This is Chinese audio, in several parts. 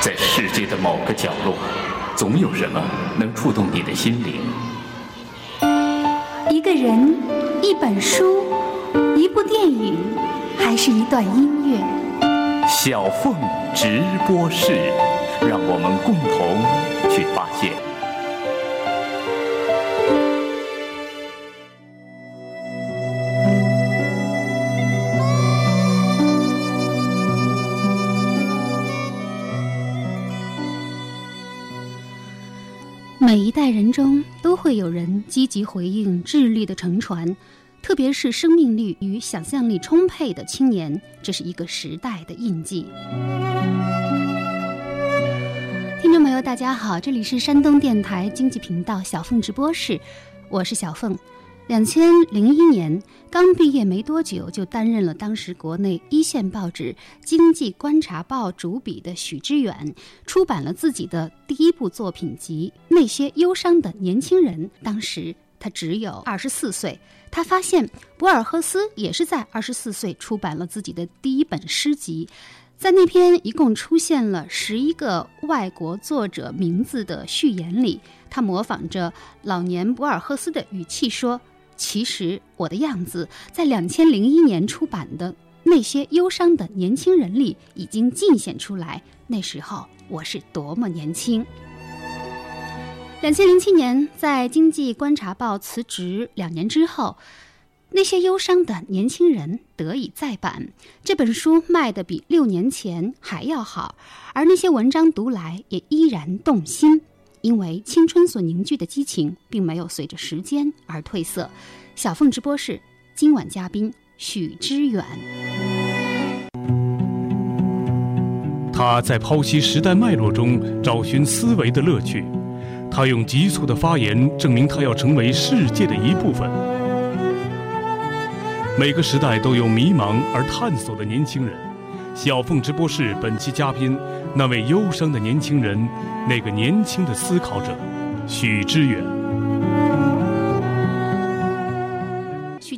在世界的某个角落，总有什么能触动你的心灵。一个人，一本书，一部电影，还是一段音乐？小凤直播室，让我们共同去发现。在人中都会有人积极回应智力的乘船，特别是生命力与想象力充沛的青年，这是一个时代的印记。听众朋友，大家好，这里是山东电台经济频道小凤直播室，我是小凤。两千零一年刚毕业没多久，就担任了当时国内一线报纸《经济观察报》主笔的许知远，出版了自己的第一部作品集《那些忧伤的年轻人》。当时他只有二十四岁，他发现博尔赫斯也是在二十四岁出版了自己的第一本诗集。在那篇一共出现了十一个外国作者名字的序言里，他模仿着老年博尔赫斯的语气说。其实我的样子，在两千零一年出版的那些忧伤的年轻人里已经尽显出来。那时候我是多么年轻！两千零七年，在《经济观察报》辞职两年之后，那些忧伤的年轻人得以再版。这本书卖的比六年前还要好，而那些文章读来也依然动心。因为青春所凝聚的激情，并没有随着时间而褪色。小凤直播室今晚嘉宾许知远，他在剖析时代脉络中找寻思维的乐趣，他用急促的发言证明他要成为世界的一部分。每个时代都有迷茫而探索的年轻人。小凤直播室本期嘉宾。那位忧伤的年轻人，那个年轻的思考者，许知远。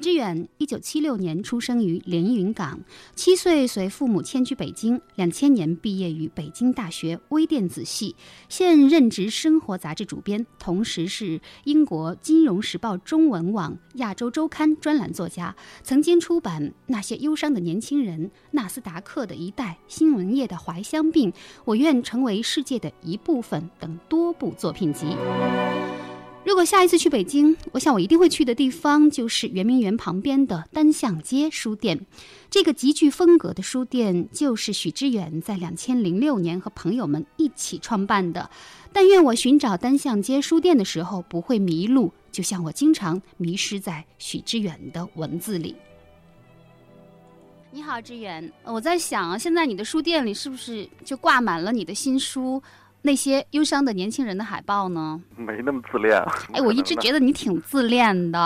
志远一九七六年出生于连云港，七岁随父母迁居北京。两千年毕业于北京大学微电子系，现任职《生活》杂志主编，同时是英国《金融时报》中文网《亚洲周刊》专栏作家。曾经出版《那些忧伤的年轻人》《纳斯达克的一代》《新闻业的怀乡病》《我愿成为世界的一部分》等多部作品集。如果下一次去北京，我想我一定会去的地方就是圆明园旁边的单向街书店。这个极具风格的书店，就是许知远在两千零六年和朋友们一起创办的。但愿我寻找单向街书店的时候不会迷路，就像我经常迷失在许知远的文字里。你好，知远，我在想，现在你的书店里是不是就挂满了你的新书？那些忧伤的年轻人的海报呢？没那么自恋。哎，我一直觉得你挺自恋的。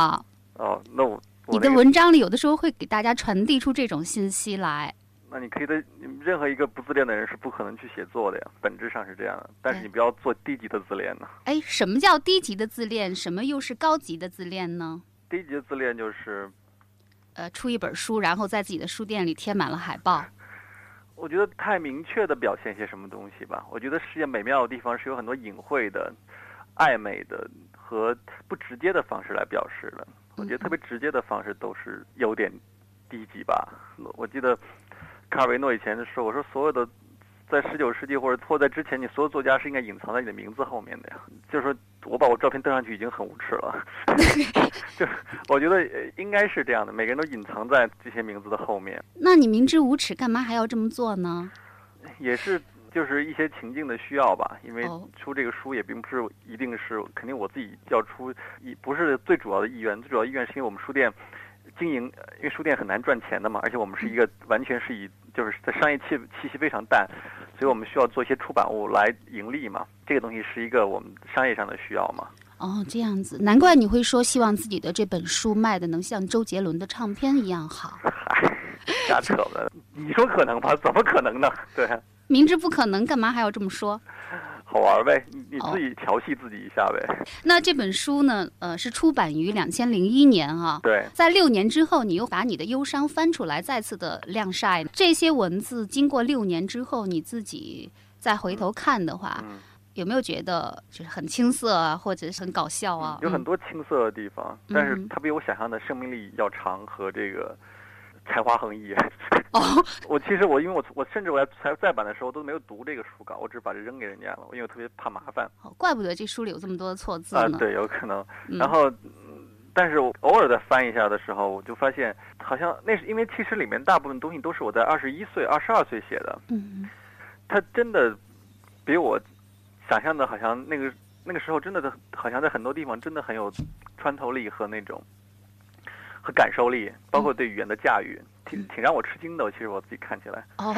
哦，那我你的文章里有的时候会给大家传递出这种信息来。那你可以的，任何一个不自恋的人是不可能去写作的呀，本质上是这样的。但是你不要做低级的自恋呢。哎，什么叫低级的自恋？什么又是高级的自恋呢？低级的自恋就是，呃，出一本书，然后在自己的书店里贴满了海报。我觉得太明确的表现些什么东西吧。我觉得世界美妙的地方是有很多隐晦的、暧昧的和不直接的方式来表示的。我觉得特别直接的方式都是有点低级吧。我记得卡尔维诺以前说：“我说所有的。”在十九世纪或者或在之前，你所有作家是应该隐藏在你的名字后面的呀。就是说我把我照片登上去已经很无耻了。就我觉得应该是这样的，每个人都隐藏在这些名字的后面。那你明知无耻，干嘛还要这么做呢？也是，就是一些情境的需要吧。因为出这个书也并不是一定是肯定我自己要出，一不是最主要的意愿。最主要意愿是因为我们书店。经营，因为书店很难赚钱的嘛，而且我们是一个完全是以就是在商业气气息非常淡，所以我们需要做一些出版物来盈利嘛。这个东西是一个我们商业上的需要嘛。哦，这样子，难怪你会说希望自己的这本书卖的能像周杰伦的唱片一样好。瞎扯的，你说可能吧？怎么可能呢？对，明知不可能，干嘛还要这么说？好玩呗，你你自己调戏自己一下呗。那这本书呢？呃，是出版于两千零一年啊。对。在六年之后，你又把你的忧伤翻出来，再次的晾晒。这些文字经过六年之后，你自己再回头看的话，嗯，有没有觉得就是很青涩啊，或者是很搞笑啊？有很嗯多青涩的地方，但是嗯它比我想象的生命力要长和这个才华横溢。哦，我其实我因为我我甚至我在在再版的时候都没有读这个书稿，我只是把这扔给人家了，因为我特别怕麻烦哦怪不得这书里有这么多的错字啊、呢。对，有可能。嗯然后，嗯但是我偶尔再翻一下的时候，我就发现好像那是因为其实里面大部分东西都是我在二十一岁、二十二岁写的，嗯他真的比我想象的，好像那个那个时候真的好像在很多地方真的很有穿透力和那种和感受力，包括对语言的驾驭，挺挺让我吃惊的。其实我自己看起来，哦，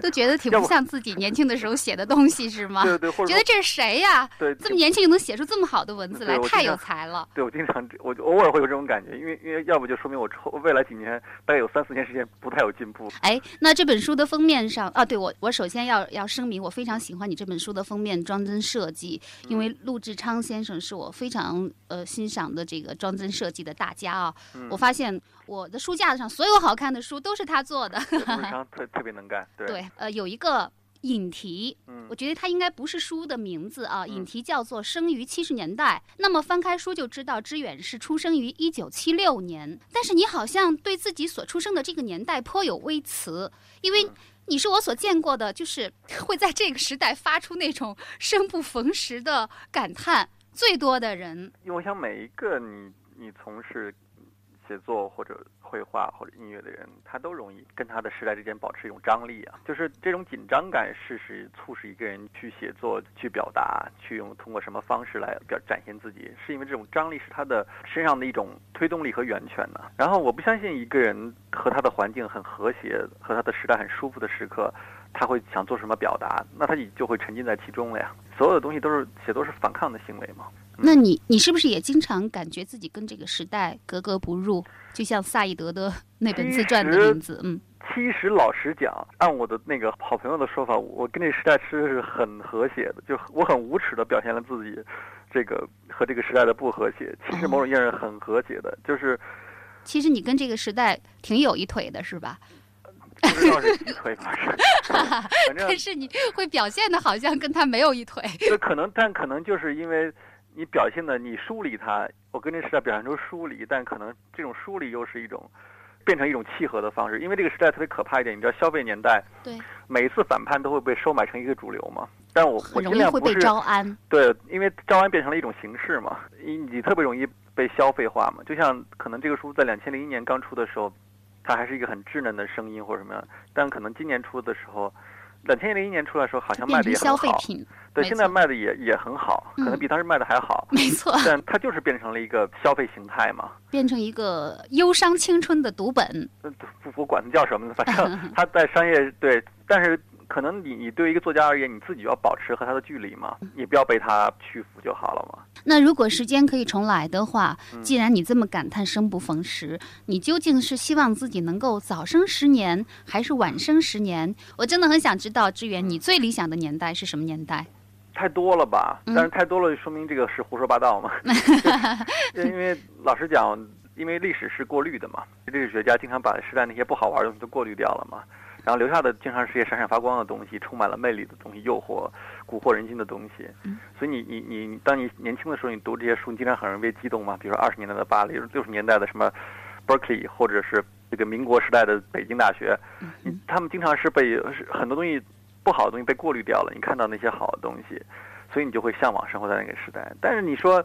都觉得挺不不像自己年轻的时候写的东西是吗？对对，或者觉得这是谁呀？对这么年轻就能写出这么好的文字来，太有才了。对我经常我就偶尔会有这种感觉，因为因为要不就说明我后未来几年大概有三四年时间不太有进步。哎，那这本书的封面上啊，对我我首先要要声明，我非常喜欢你这本书的封面装帧设计，因为陆志昌先生是我非常呃欣赏的这个装帧设计的大家啊。嗯我发现我的书架子上所有好看的书都是他做的。对陆志昌特特别能干，对，对，呃，有一个引题，嗯我觉得它应该不是书的名字啊，嗯引题叫做《生于七十年代》。那么翻开书就知道，知远是出生于一九七六年，但是你好像对自己所出生的这个年代颇有微词，因为嗯你是我所见过的，就是 会在这个时代发出那种生不逢时的感叹最多的人。因为我想每一个你你从事写作或者绘画或者音乐的人，他都容易跟他的时代之间保持一种张力啊，就是这种紧张感是使促使一个人去写作、去表达、去用通过什么方式来表展现自己，是因为这种张力是他的身上的一种推动力和源泉呢、然后我不相信一个人和他的环境很和谐，和他的时代很舒服的时刻。他会想做什么表达，那他就会沉浸在其中了呀。所有的东西都是写作是反抗的行为嘛。那你你是不是也经常感觉自己跟这个时代格格不入？就像萨义德的那本自传的名字，嗯。其实老实讲，按我的那个好朋友的说法，我跟这个时代其实是很和谐的，就我很无耻的表现了自己，这个和这个时代的不和谐。其实某种意义上是很和谐的，就是其实你跟这个时代挺有一腿的，是吧？不知道是几腿 反正但是你会表现的好像跟他没有一腿。这可能，但可能就是因为你表现的你疏离他，我跟这个时代表现出疏离，但可能这种疏离又是一种变成一种契合的方式，因为这个时代特别可怕一点，你知道消费年代，对，每一次反叛都会被收买成一个主流嘛。但我我很容尽易会被量不是招安。对，因为招安变成了一种形式嘛，你你特别容易被消费化嘛。就像可能这个书在两千零一年刚出的时候，它还是一个很稚嫩的声音或者什么样，但可能今年出的时候，两千零一年出来的时候好像卖的也很好，消费品，对，现在卖的也也很好，可能嗯比当时卖的还好。没错，但它就是变成了一个消费形态嘛，变成一个忧伤青春的读本。呃不不管它叫什么呢，反正 它在商业对，但是可能你你对一个作家而言，你自己要保持和他的距离嘛，你不要被他屈服就好了嘛。那如果时间可以重来的话，嗯既然你这么感叹生不逢时，你究竟是希望自己能够早生十年，还是晚生十年？我真的很想知道，志远，嗯你最理想的年代是什么年代？太多了吧？嗯但是太多了，说明这个是胡说八道嘛。就因为老实讲，因为历史是过滤的嘛，历史学家经常把时代那些不好玩的东西都过滤掉了嘛，然后留下的经常是些闪闪发光的东西，充满了魅力的东西，诱惑、蛊惑人心的东西。嗯所以你你你，当你年轻的时候，你读这些书，你经常很容易被激动嘛。比如说二十年代的巴黎，六十年代的什么 Berkeley，或者是这个民国时代的北京大学，你他们经常是被很多东西不好的东西被过滤掉了，你看到那些好的东西，所以你就会向往生活在那个时代。但是你说，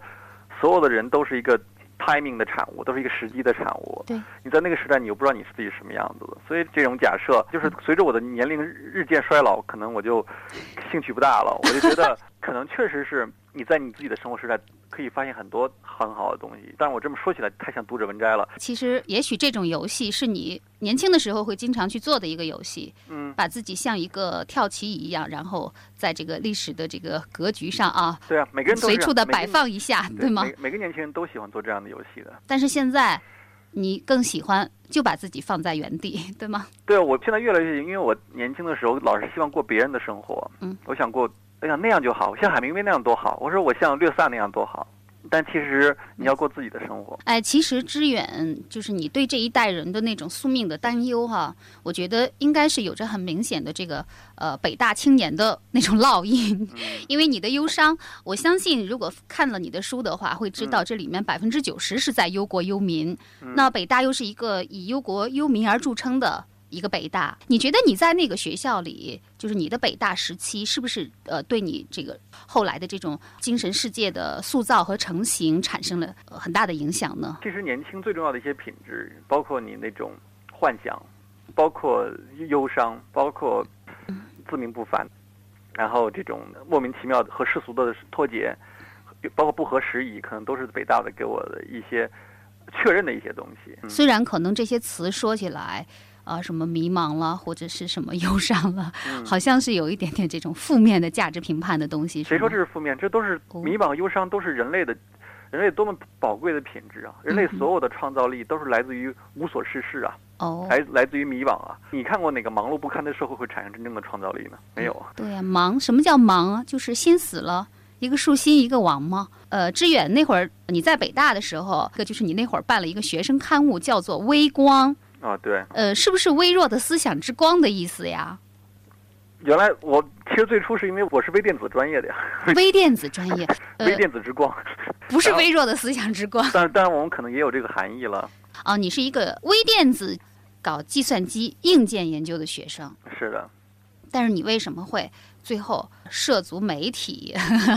所有的人都是一个 timing 的产物，都是一个时机的产物。对，你在那个时代，你又不知道你是自己什么样子的，所以这种假设就是随着我的年龄日渐衰老，可能我就兴趣不大了。我就觉得，可能确实是你在你自己的生活时代可以发现很多很好的东西。但是我这么说起来太像读者文摘了。其实，也许这种游戏是你年轻的时候会经常去做的一个游戏，嗯，把自己像一个跳棋一样，然后在这个历史的这个格局上啊，对啊，每个人都随处的摆放一下，对对吗？每每个年轻人都喜欢做这样的游戏的。但是现在，你更喜欢就把自己放在原地，对吗？对，我现在越来越，因为我年轻的时候老是希望过别人的生活，嗯，我想过，我想那样就好，我像海明威那样多好，我说我像略萨那样多好，但其实你要过自己的生活。哎，其实知远就是你对这一代人的那种宿命的担忧哈，我觉得应该是有着很明显的这个呃北大青年的那种烙印，因为你的忧伤，我相信如果看了你的书的话，会知道这里面百分之九十是在忧国忧民。那北大又是一个以忧国忧民而著称的。一个北大，你觉得你在那个学校里，就是你的北大时期，是不是呃对你这个后来的这种精神世界的塑造和成型产生了很大的影响呢？其实年轻最重要的一些品质，包括你那种幻想，包括忧伤，包括自命不凡，然后这种莫名其妙的和世俗的脱节，包括不合时宜，可能都是北大的给我的一些确认的一些东西。虽然可能这些词说起来。啊，什么迷茫了，或者是什么忧伤了，好像是有一点点这种负面的价值评判的东西。谁说这是负面？这都是迷茫、忧伤，都是人类的，人类多么宝贵的品质啊！人类所有的创造力都是来自于无所事事啊，来来自于迷茫啊！你看过哪个忙碌不堪的社会会产生真正的创造力呢？没有。对呀，忙什么叫忙啊？就是心死了，一个树心一个王吗？呃，志远那会儿你在北大的时候，就是你那会儿办了一个学生刊物，叫做《微光》。啊，对，呃，是不是微弱的思想之光的意思呀？原来我其实最初是因为我是微电子专业的呀。微电子专业，微电子之光，不是微弱的思想之光。但当然，我们可能也有这个含义了。哦，你是一个微电子搞计算机硬件研究的学生。是的。但是你为什么会最后涉足媒体，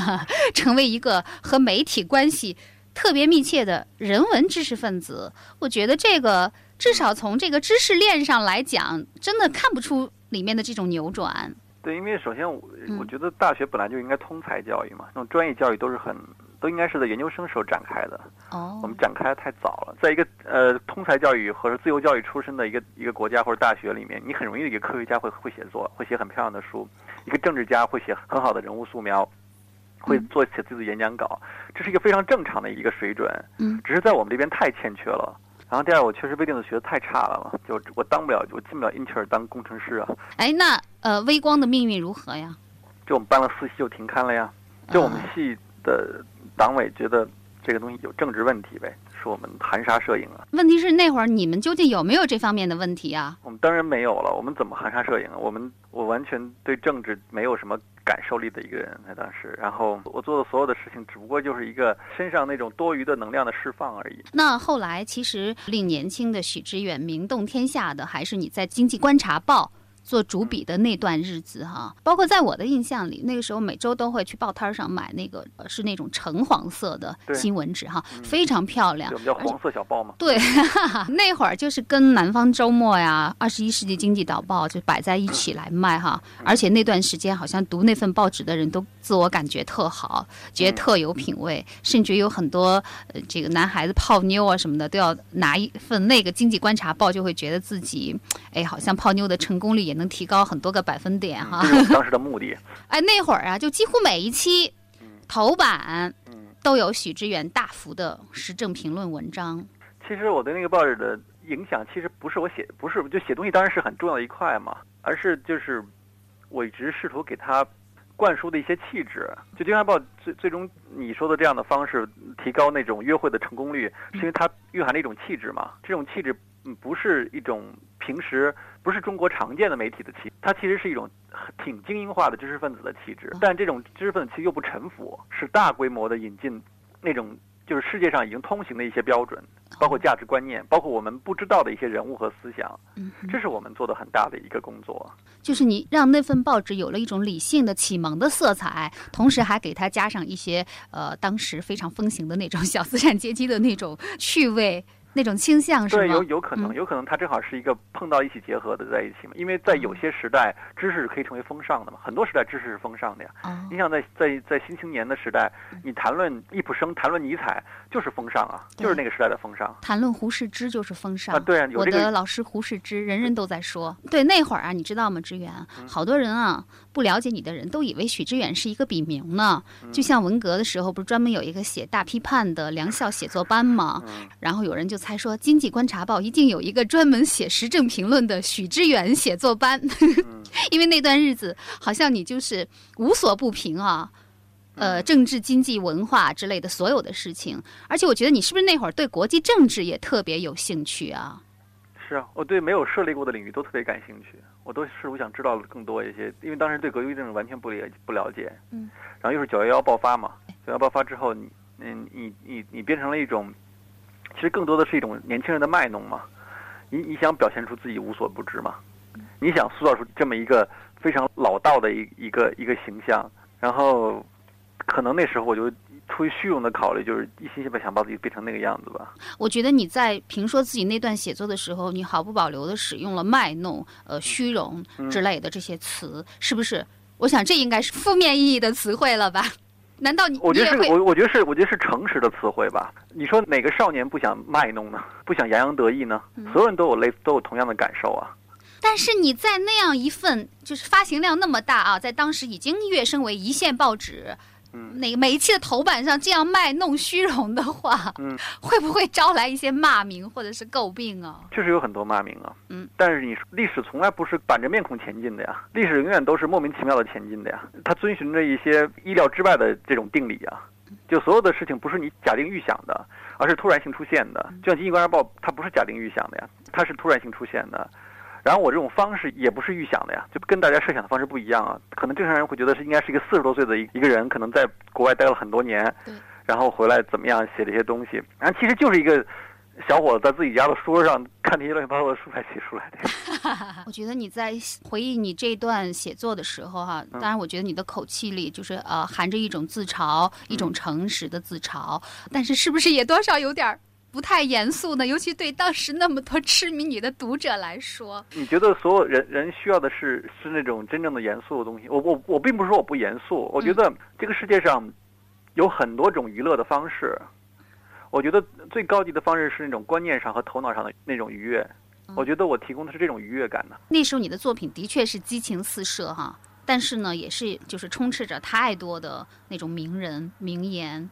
成为一个和媒体关系特别密切的人文知识分子？我觉得这个。至少从这个知识链上来讲，真的看不出里面的这种扭转。对，因为首先我我觉得大学本来就应该通才教育嘛，那种专业教育都是很都应该是在研究生时候展开的。哦。我们展开的太早了，在一个呃通才教育或者自由教育出身的一个一个国家或者大学里面，你很容易一个科学家会会写作，会写很漂亮的书；一个政治家会写很好的人物素描，会做写自己的演讲稿，这是一个非常正常的一个水准。嗯。只是在我们这边太欠缺了。然后第二，我确实微电子学的太差了嘛，就我当不了，我进不了英特尔当工程师啊。哎，那呃，微光的命运如何呀？就我们办了四系就停刊了呀。就我们系的党委觉得这个东西有政治问题呗，说我们含沙射影啊。问题是那会儿你们究竟有没有这方面的问题啊？我们当然没有了，我们怎么含沙射影啊？我们我完全对政治没有什么。感受力的一个人，他当时，然后我做的所有的事情，只不过就是一个身上那种多余的能量的释放而已。那后来，其实令年轻的许知远名动天下的，还是你在《经济观察报》。做主笔的那段日子哈，包括在我的印象里，那个时候每周都会去报摊上买那个是那种橙黄色的新闻纸哈，非常漂亮。叫黄色小报吗？对，那会儿就是跟《南方周末》呀，《二十一世纪经济导报》就摆在一起来卖哈。而且那段时间好像读那份报纸的人都自我感觉特好，觉得特有品位，甚至有很多呃这个男孩子泡妞啊什么的都要拿一份那个《经济观察报》，就会觉得自己哎好像泡妞的成功率也。能提高很多个百分点哈，当时的目的。哎，那会儿啊，就几乎每一期头版都有许知远大幅的时政评论文章。其实我对那个报纸的影响，其实不是我写，不是就写东西当然是很重要的一块嘛，而是就是我一直试图给他灌输的一些气质。就《京华报》最最终你说的这样的方式，提高那种约会的成功率，是因为它蕴含了一种气质嘛？这种气质嗯不是一种平时。不是中国常见的媒体的气，它其实是一种挺精英化的知识分子的气质，但这种知识分子气又不臣服，是大规模的引进那种就是世界上已经通行的一些标准，包括价值观念，包括我们不知道的一些人物和思想，这是我们做的很大的一个工作。就是你让那份报纸有了一种理性的启蒙的色彩，同时还给它加上一些呃当时非常风行的那种小资产阶级的那种趣味。那种倾向是吗？对，有有可能，有可能它正好是一个碰到一起结合的在一起嘛。因为在有些时代，知识是可以成为风尚的嘛。很多时代，知识是风尚的呀。你想在在在新青年的时代，你谈论易卜生，谈论尼采，就是风尚啊，就是那个时代的风尚。谈论胡适之就是风尚啊。对啊，我的老师胡适之，人人都在说。对，那会儿啊，你知道吗？志远，好多人啊，不了解你的人都以为许知远是一个笔名呢。就像文革的时候，不是专门有一个写大批判的良校写作班吗？然后有人就。猜说《经济观察报》一定有一个专门写时政评论的许知远写作班，因为那段日子好像你就是无所不评啊，呃，政治、经济、文化之类的所有的事情。而且我觉得你是不是那会儿对国际政治也特别有兴趣啊？是啊，我对没有涉猎过的领域都特别感兴趣，我都是我想知道更多一些，因为当时对国际政治完全不了不了解。嗯。然后又是九幺幺爆发嘛，九幺爆发之后，你嗯，你你你变成了一种，其实更多的是一种年轻人的卖弄嘛。你你想表现出自己无所不知嘛？你想塑造出这么一个非常老道的一一个一个形象，然后可能那时候我就。出于虚荣的考虑，就是一心想把自己变成那个样子吧。我觉得你在评说自己那段写作的时候，你毫不保留的使用了卖弄、呃虚荣之类的这些词，是不是？我想这应该是负面意义的词汇了吧？难道你？我觉得是，我我觉得是，我觉得是诚实的词汇吧。你说哪个少年不想卖弄呢？不想洋洋得意呢？所有人都有类都有同样的感受啊。但是你在那样一份就是发行量那么大啊，在当时已经跃升为一线报纸。那个每一期的头版上这样卖弄虚荣的话，嗯，会不会招来一些骂名或者是诟病啊？确实有很多骂名啊，嗯，但是你历史从来不是板着面孔前进的呀，历史永远都是莫名其妙的前进的呀，它遵循着一些意料之外的这种定理啊，就所有的事情不是你假定预想的，而是突然性出现的，就像《经济观察报》，它不是假定预想的呀，它是突然性出现的。然后我这种方式也不是预想的呀，就跟大家设想的方式不一样啊。可能正常人会觉得是应该是一个四十多岁的一一个人，可能在国外待了很多年，然后回来怎么样写这些东西。然后其实就是一个小伙子在自己家的书桌上看这些乱七八糟的书才写出来的。我觉得你在回忆你这段写作的时候哈，当然我觉得你的口气里就是呃含着一种自嘲，一种诚实的自嘲，但是是不是也多少有点儿？不太严肃呢，尤其对当时那么多痴迷你的读者来说。你觉得所有人人需要的是是那种真正的严肃的东西？我我我并不是说我不严肃，我觉得这个世界上有很多种娱乐的方式。我觉得最高级的方式是那种观念上和头脑上的那种愉悦。我觉得我提供的是这种愉悦感呢。那时候你的作品的确是激情四射哈，但是呢，也是就是充斥着太多的那种名人名言。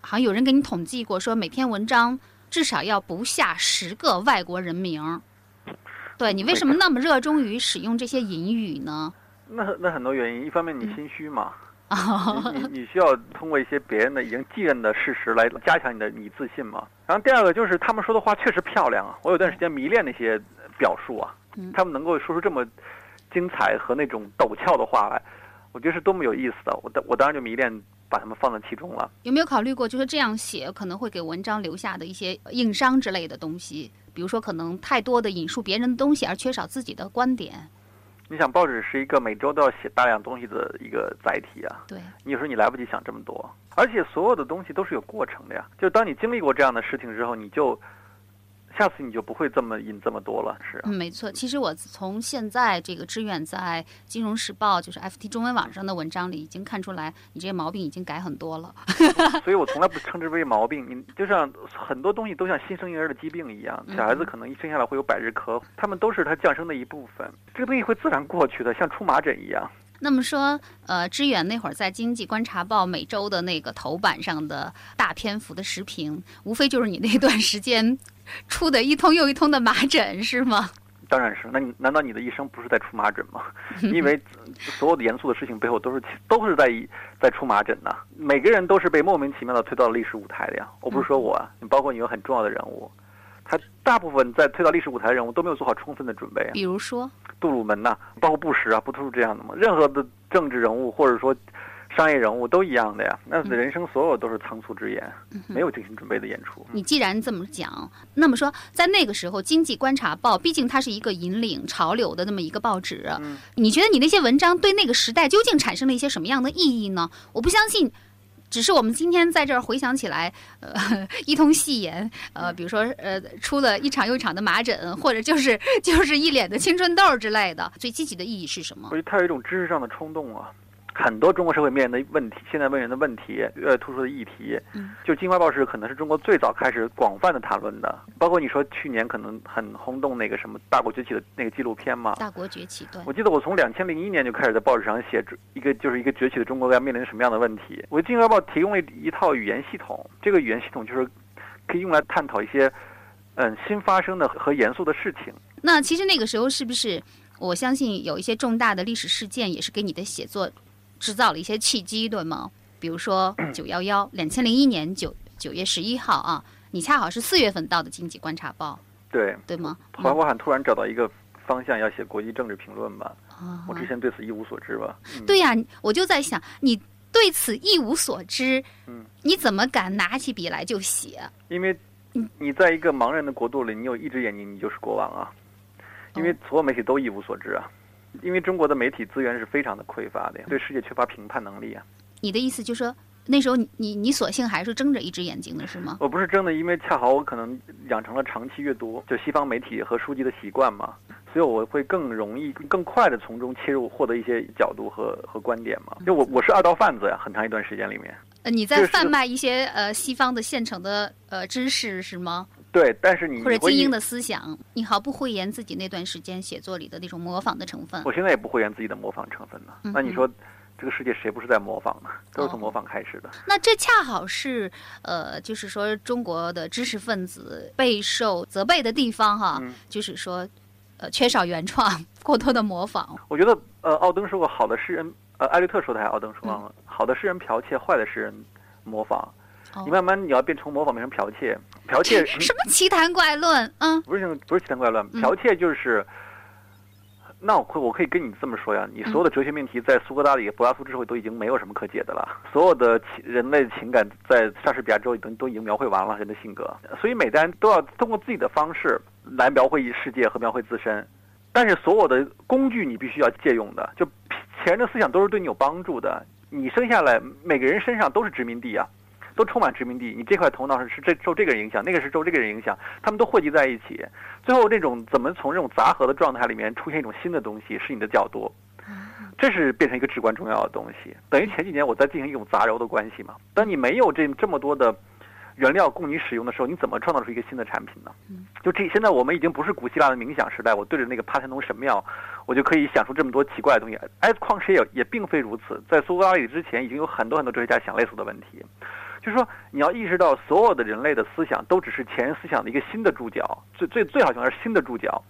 好像有人给你统计过，说每篇文章。至少要不下十个外国人名，对你为什么那么热衷于使用这些隐语呢？那那很多原因，一方面你心虚嘛，你你你需要通过一些别人的已经继任的事实来加强你的你自信嘛。然后第二个就是他们说的话确实漂亮啊，我有段时间迷恋那些表述啊，他们能够说出这么精彩和那种陡峭的话来，我觉得是多么有意思的。我我当然就迷恋。把它们放在其中了。有没有考虑过，就是这样写可能会给文章留下的一些硬伤之类的东西？比如说，可能太多的引述别人的东西，而缺少自己的观点。你想，报纸是一个每周都要写大量东西的一个载体啊。对。你有时候你来不及想这么多，而且所有的东西都是有过程的呀。就当你经历过这样的事情之后，你就。下次你就不会这么印这么多了，是。嗯，没错。其实我从现在这个志愿在《金融时报》就是 FT 中文网上的文章里，已经看出来你这些毛病已经改很多了。所以我从来不称之为毛病。你就像很多东西都像新生婴儿的疾病一样，小孩子可能一生下来会有百日咳，他们都是他降生的一部分。这个东西会自然过去的，像出麻疹一样。那么说，呃，知远那会儿在《经济观察报》每周的那个头版上的大篇幅的时评，无非就是你那段时间出的一通又一通的麻疹，是吗？当然是。那你难道你的一生不是在出麻疹吗？因为所有的严肃的事情背后都是都是在在出麻疹呢。每个人都是被莫名其妙的推到了历史舞台的呀。我不是说我，你包括你有很重要的人物。他大部分在推到历史舞台人物都没有做好充分的准备啊，比如说杜鲁门呐，包括布什啊，不都是这样的吗？任何的政治人物或者说商业人物都一样的呀。那人生所有都是仓促之言，没有精心准备的演出。你既然这么讲，那么说在那个时候，《经济观察报》毕竟它是一个引领潮流的那么一个报纸，你觉得你那些文章对那个时代究竟产生了一些什么样的意义呢？我不相信。只是我们今天在这儿回想起来，呃，一通戏言，呃，比如说，呃，出了一场又一场的麻疹，或者就是 就是一脸的青春痘之类的，最积极的意义是什么？我觉得它有一种知识上的冲动啊。很多中国社会面临的问题，现在面临的问题，呃，突出的议题，嗯，就《京华报》是可能是中国最早开始广泛的谈论的。包括你说去年可能很轰动那个什么《大国崛起》的那个纪录片嘛，《大国崛起》对。我记得我从两千零一年就开始在报纸上写一个，就是一个崛起的中国要面临什么样的问题。我《京华报》提供了一套语言系统，这个语言系统就是可以用来探讨一些嗯新发生的和严肃的事情。那其实那个时候是不是？我相信有一些重大的历史事件也是给你的写作。制造了一些契机，对吗？比如说九幺幺，两千零一年九九月十一号啊，你恰好是四月份到的《经济观察报对，》，对吗？后来我好像突然找到一个方向，要写国际政治评论吧。嗯我之前对此一无所知吧。嗯、对呀、我就在想，你对此一无所知，嗯你怎么敢拿起笔来就写？因为你在一个盲人的国度里，你有一只眼睛，你就是国王啊。因为哦所有媒体都一无所知啊。因为中国的媒体资源是非常的匮乏的呀，对世界缺乏评判能力啊。你的意思就是说，那时候你你你索性还是睁着一只眼睛的是吗？我不是睁的，因为恰好我可能养成了长期阅读就西方媒体和书籍的习惯嘛，所以我会更容易、更快的从中切入，获得一些角度和和观点嘛。就我我是二道贩子呀，很长一段时间里面。呃，你在贩卖一些呃西方的现成的呃知识是吗？对，但是你或者精英的思想，你毫不讳言自己那段时间写作里的那种模仿的成分。我现在也不讳言自己的模仿成分呢。嗯那你说，这个世界谁不是在模仿呢？都是从哦模仿开始的。那这恰好是呃，就是说中国的知识分子备受责备的地方哈，嗯就是说呃缺少原创，过多的模仿。我觉得，呃，奥登说过，好的诗人，呃，艾略特说的还是奥登说嗯，好的诗人剽窃，坏的诗人模仿。哦。你慢慢你要变成模仿变成剽窃，剽窃什么奇谈怪论？嗯。不是不是奇谈怪论，嗯。剽窃就是。那我可我可以跟你这么说呀，你所有嗯的哲学命题在苏格拉底、柏拉图之后都已经没有什么可解的了，所有的情人类情感在莎士比亚之后都都已经描绘完了人的性格，所以每个人都要通过自己的方式来描绘世界和描绘自身，但是所有的工具你必须要借用的，就前人的思想都是对你有帮助的，你生下来每个人身上都是殖民地啊。都充满殖民地，你这块头脑是是这受这个人影响，那个是受这个人影响，他们都汇集在一起，最后这种怎么从这种杂合的状态里面出现一种新的东西，是你的角度，这是变成一个至关重要的东西。等于前几年我在进行一种杂糅的关系嘛。当你没有这这么多的原料供你使用的时候，你怎么创造出一个新的产品呢？就这现在我们已经不是古希腊的冥想时代，我对着那个帕特农神庙，我就可以想出这么多奇怪的东西。哎，况且也也并非如此，在苏格拉底之前，已经有很多很多哲学家想类似的问题。就是说，你要意识到，所有的人类的思想都只是前人思想的一个新的注脚，最最最好情况是新的注脚，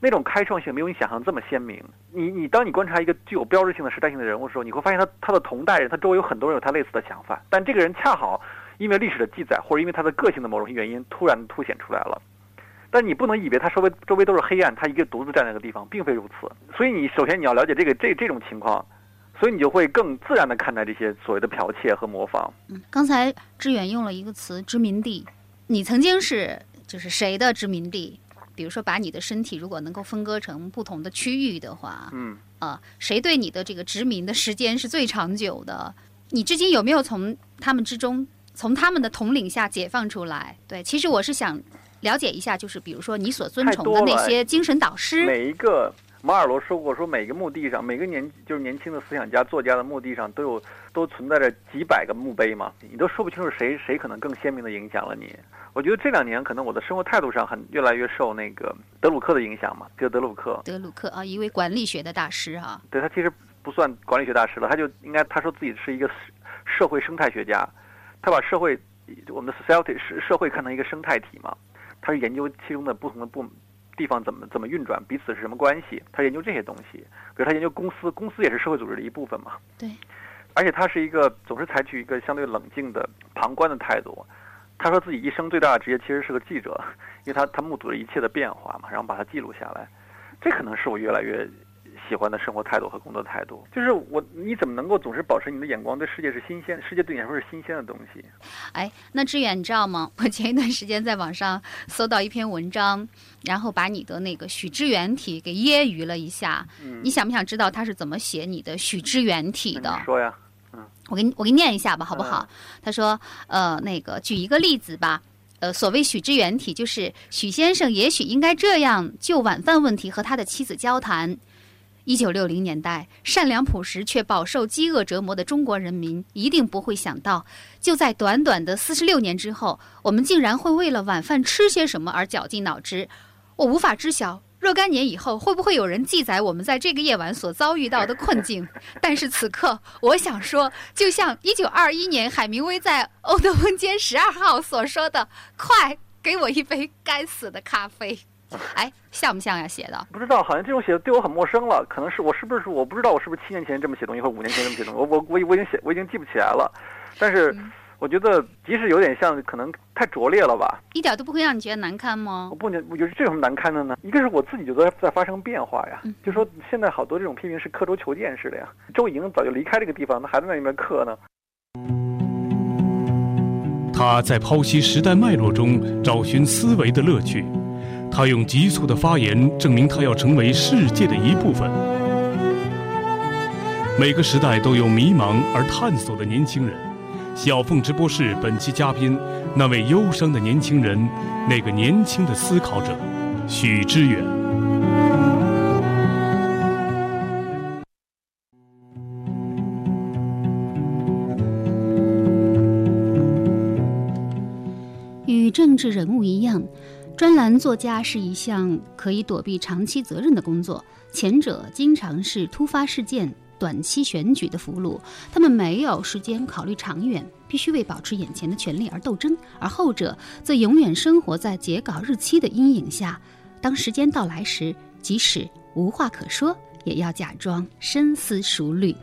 那种开创性没有你想象这么鲜明。你你当你观察一个具有标志性的时代性的人物的时候，你会发现他他的同代人，他周围有很多人有他类似的想法，但这个人恰好因为历史的记载，或者因为他的个性的某种原因，突然凸显出来了。但你不能以为他周围周围都是黑暗，他一个独自站在那个地方，并非如此。所以你首先你要了解这个这这种情况，所以你就会更自然的看待这些所谓的剽窃和模仿。嗯，刚才志远用了一个词“殖民地”，你曾经是就是谁的殖民地？比如说，把你的身体如果能够分割成不同的区域的话，嗯。啊，谁对你的这个殖民的时间是最长久的？你至今有没有从他们之中，从他们的统领下解放出来？对，其实我是想了解一下，就是比如说你所尊崇的那些精神导师，每一个马尔罗说过，说每个墓地上，每个年就是年轻的思想家、作家的墓地上都有都存在着几百个墓碑嘛，你都说不清楚谁谁可能更鲜明的影响了你。我觉得这两年可能我的生活态度上很越来越受那个德鲁克的影响嘛，这个德鲁克，德鲁克啊，一位管理学的大师啊，对他其实不算管理学大师了，他就应该他说自己是一个社社会生态学家，他把社会我们的 society 是社会看成一个生态体嘛，他是研究其中的不同的部地方怎么怎么运转，彼此是什么关系，他研究这些东西。比如他研究公司，公司也是社会组织的一部分嘛。对。而且他是一个总是采取一个相对冷静的旁观的态度。他说自己一生最大的职业其实是个记者，因为他他目睹了一切的变化嘛，然后把它记录下来。这可能是我越来越喜欢的生活态度和工作态度。就是我你怎么能够总是保持你的眼光对世界是新鲜，世界对你来说是新鲜的东西？哎，那志远，你知道吗？我前一段时间在网上搜到一篇文章，然后把你的那个许知远体给揶揄了一下。嗯你想不想知道他是怎么写你的许知远体的？说呀。嗯我给你我给你念一下吧，好不好？他说，呃，那个举一个例子吧。呃，所谓许知远体，就是许先生也许应该这样就晚饭问题和他的妻子交谈。一九六零年代，善良朴实却饱受饥饿折磨的中国人民，一定不会想到，就在短短的四十六年之后，我们竟然会为了晚饭吃些什么而绞尽脑汁。我无法知晓若干年以后会不会有人记载我们在这个夜晚所遭遇到的困境。但是此刻，我想说，就像一九二一年海明威在《欧德温间十二号》所说的：“快给我一杯该死的咖啡。” 哎，像不像呀？写的不知道，好像这种写的对我很陌生了。可能是我是不是我不知道我是不是七年前这么写东西，或者五年前这么写东西，我我我我已经写我已经记不起来了。但是我觉得，即使有点像，可能太拙劣了吧？一点都不会让你觉得难堪吗我？不能，我觉得这有什么难堪的呢？一个是我自己觉得在发生变化呀，就说现在好多这种批评是刻舟求剑式的呀。周莹早就离开这个地方，那还在那里面刻呢。他在剖析时代脉络中找寻思维的乐趣，他用急促的发言证明他要成为世界的一部分。每个时代都有迷茫而探索的年轻人。小凤直播室本期嘉宾，那位忧伤的年轻人，那个年轻的思考者，许知远。与政治人物一样，专栏作家是一项可以躲避长期责任的工作。前者经常是突发事件、短期选举的俘虏，他们没有时间考虑长远，必须为保持眼前的权利而斗争；而后者则永远生活在截稿日期的阴影下。当时间到来时，即使无话可说，也要假装深思熟虑。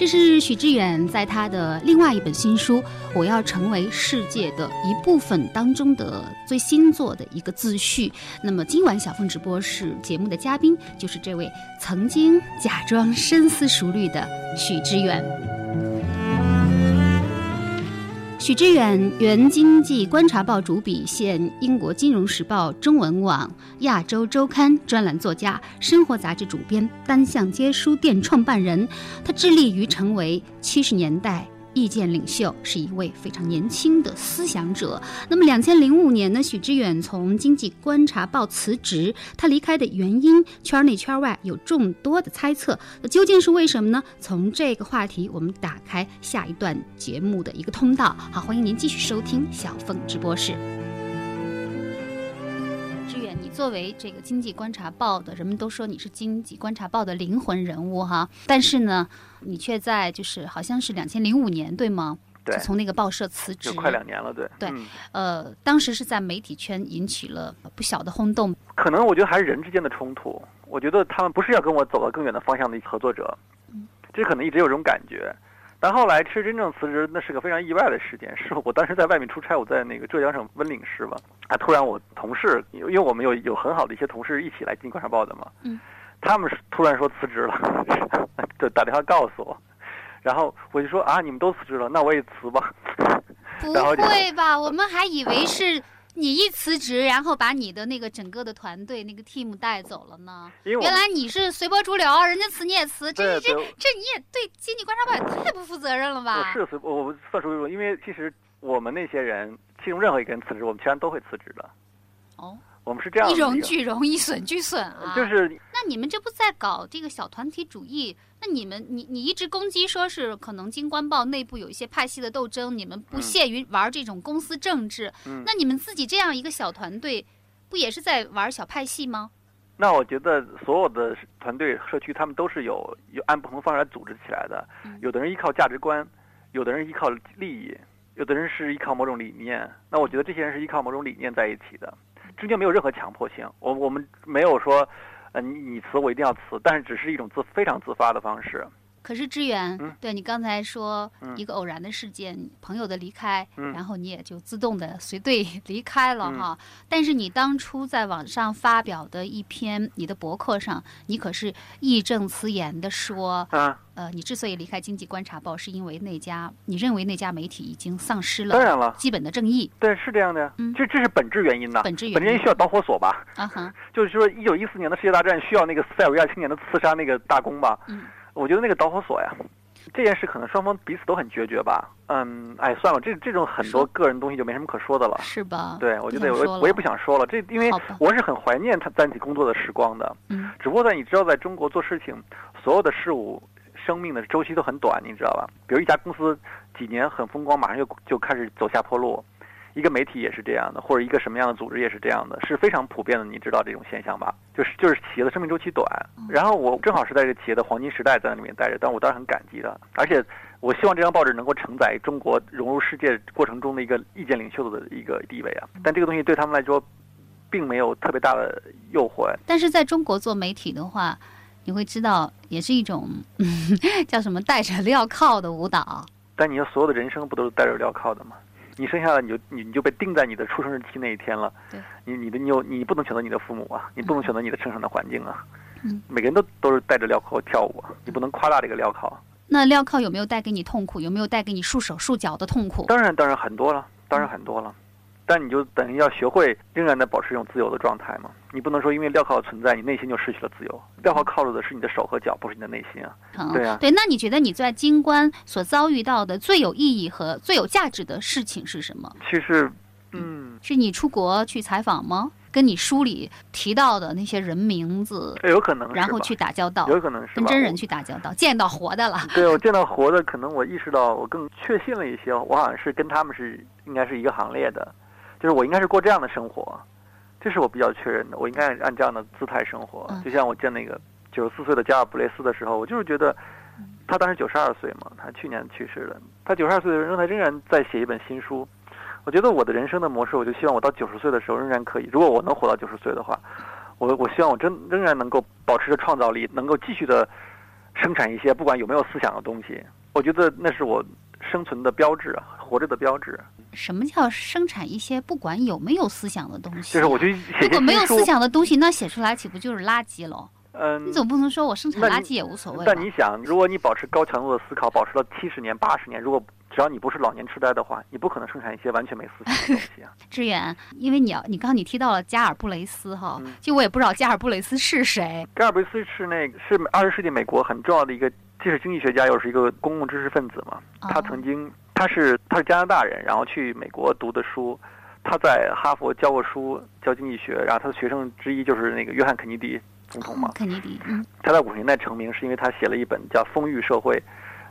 这是许知远在他的另外一本新书《我要成为世界的一部分》当中的最新作的一个自序。那么今晚小凤直播室节目的嘉宾就是这位曾经假装深思熟虑的许知远。许知远，原经济观察报主笔，现英国金融时报中文网、亚洲周刊专栏作家，生活杂志主编，单向街书店创办人。他致力于成为七十年代意见领袖，是一位非常年轻的思想者。那么，两千零五年呢，许知远从经济观察报辞职，他离开的原因，圈内圈外有众多的猜测。那究竟是为什么呢？从这个话题，我们打开下一段节目的一个通道。好，欢迎您继续收听小凤直播室。作为这个经济观察报的，人们都说你是经济观察报的灵魂人物哈，但是呢，你却在就是好像是两千零五年对吗？对就从那个报社辞职就，快两年了，对对嗯呃，当时是在媒体圈引起了不小的轰动。可能我觉得还是人之间的冲突。我觉得他们不是要跟我走到更远的方向的合作者，这可能一直有这种感觉。但后来其实真正辞职，那是个非常意外的事件。是我当时在外面出差，我在那个浙江省温岭市嘛，啊，突然我同事，因为我们有有很好的一些同事一起来进观察报的嘛，嗯，他们是突然说辞职了，就打电话告诉我，然后我就说啊，你们都辞职了，那我也辞吧。不会吧？我们还以为是你一辞职，然后把你的那个整个的团队那个 team 带走了呢。原来你是随波逐流，人家辞你也辞，这这这你也对经济观察报也太不负责任了我吧？是随我我算属于，因为其实我们那些人，其中任何一个人辞职，我们其他人都会辞职的。哦，我们是这样的一荣俱荣，一损俱损啊。就是那你们这不在搞这个小团体主义？那你们你你一直攻击说是可能京观报内部有一些派系的斗争，你们不嗯屑于玩这种公司政治，嗯那你们自己这样一个小团队，不也是在玩小派系吗？那我觉得所有的团队社区，他们都是有有按不同方式来组织起来的嗯。有的人依靠价值观，有的人依靠利益，有的人是依靠某种理念。那我觉得这些人是依靠某种理念在一起的，中间没有任何强迫性。我我们没有说，呃，你你辞我一定要辞，但是只是一种自非常自发的方式。可是支援，嗯对你刚才说嗯一个偶然的事件，朋友的离开，嗯然后你也就自动的随队 离开了嗯哈。但是你当初在网上发表的一篇你的博客上，你可是义正辞严的说，啊，呃，你之所以离开经济观察报，是因为那家你认为那家媒体已经丧失了当然了，基本的正义对，是这样的。这这是本质原因呐。本质原因本质原因需要导火索吧？啊哈，就是说，一九一四年的世界大战需要那个塞尔维亚青年的刺杀那个大公吧？嗯，我觉得那个导火索呀，这件事可能双方彼此都很决绝吧。嗯，哎，算了，这这种很多个人东西就没什么可说的了。是吧？对，我觉得我我也不想说了，这因为我是很怀念他在一起工作的时光的。嗯只不过在你知道，在中国做事情，所有的事物生命的周期都很短，你知道吧？比如一家公司几年很风光，马上就就开始走下坡路。一个媒体也是这样的，或者一个什么样的组织也是这样的，是非常普遍的。你知道这种现象吧？就是就是企业的生命周期短。然后我正好是在这个企业的黄金时代在那里面待着，但我当然很感激的。而且我希望这张报纸能够承载中国融入世界过程中的一个意见领袖的一个地位啊。但这个东西对他们来说，并没有特别大的诱惑。但是在中国做媒体的话，你会知道，也是一种 叫什么带着镣铐的舞蹈。但你的所有的人生不都是带着镣铐的吗？你生下来你就你你就被定在你的出生日期那一天了。对，你你的你有你不能选择你的父母啊，你不能选择你的成长的环境啊。嗯，每个人都都是戴着镣铐跳舞啊，你不能夸大这个镣铐。那镣铐有没有带给你痛苦？有没有带给你束手束脚的痛苦？当然，当然很多了，当然很多了。但你就等于要学会仍然的保持一种自由的状态嘛。你不能说因为镣铐存在，你内心就失去了自由。镣铐靠着的是你的手和脚，不是你的内心啊。对啊，对。那你觉得你在京关所遭遇到的最有意义和最有价值的事情是什么？其实，嗯，是你出国去采访吗？跟你书里提到的那些人名字，有可能，然后去打交道，有可能是跟真人去打交道，见到活的了。对我见到活的，可能我意识到我更确信了一些，我好像是跟他们是应该是一个行列的。就是我应该是过这样的生活，这是我比较确认的。我应该按这样的姿态生活。就像我见那个九十四岁的加尔布雷斯的时候，我就是觉得，他当时九十二岁嘛，他去年去世了。他九十二岁的人，他仍然在写一本新书。我觉得我的人生的模式，我就希望我到九十岁的时候仍然可以。如果我能活到九十岁的话，我我希望我真仍然能够保持着创造力，能够继续的生产一些不管有没有思想的东西。我觉得那是我生存的标志啊，活着的标志。什么叫生产一些不管有没有思想的东西？就是我就如果没有思想的东西，那写出来岂不就是垃圾喽？嗯，你总不能说我生产垃圾也无所谓。但你想，如果你保持高强度的思考，保持了七十年、八十年，如果只要你不是老年痴呆的话，你不可能生产一些完全没思想的东西啊。志远，因为你要，你刚刚你提到了加尔布雷斯哈，就我也不知道加尔布雷斯是谁。加尔布雷斯是那个是二十世纪美国很重要的一个，既是经济学家，又是一个公共知识分子嘛。他曾经。他是他是加拿大人，然后去美国读的书，他在哈佛教过书，教经济学。然后他的学生之一就是那个约翰肯尼迪总统嘛。肯尼迪，嗯。他在五十年代成名，是因为他写了一本叫《丰裕社会》，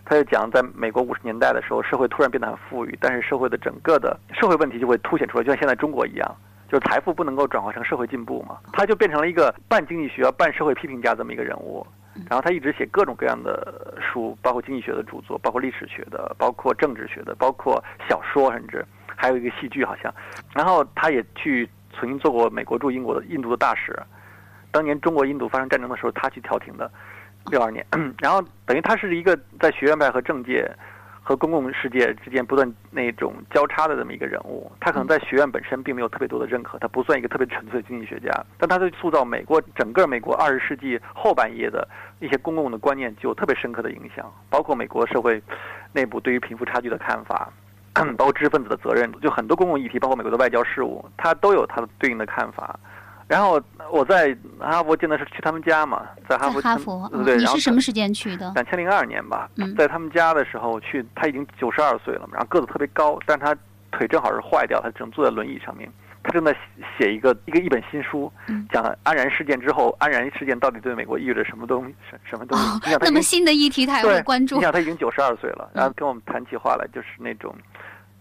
他就讲在美国五十年代的时候，社会突然变得很富裕，但是社会的整个的社会问题就会凸显出来，就像现在中国一样，就是财富不能够转化成社会进步嘛。他就变成了一个半经济学、半社会批评家这么一个人物。然后他一直写各种各样的书，包括经济学的著作，包括历史学的，包括政治学的，包括小说，甚至还有一个戏剧，好像。然后他也去曾经做过美国驻英国的印度的大使。当年中国印度发生战争的时候，他去调停的，六二年。然后等于他是一个在学院派和政界。和公共世界之间不断那种交叉的这么一个人物，他可能在学院本身并没有特别多的认可，他不算一个特别纯粹的经济学家，但他对塑造美国整个美国二十世纪后半叶的一些公共的观念具有特别深刻的影响，包括美国社会内部对于贫富差距的看法，包括知识分子的责任，就很多公共议题，包括美国的外交事务，他都有他的对应的看法。然后我在哈佛见的是去他们家嘛，在哈佛，哈佛，对，你是什么时间去的？两千零二年吧，在他们家的时候去，他已经九十二岁了嘛，然后个子特别高，但是他腿正好是坏掉，他只能坐在轮椅上面。他正在写一个一个一本新书，讲安然事件之后，安然事件到底对美国意味着什么东什什么东西？那么新的议题他也会关注。你想他已经九十二岁了，然后跟我们谈起话来就是那种。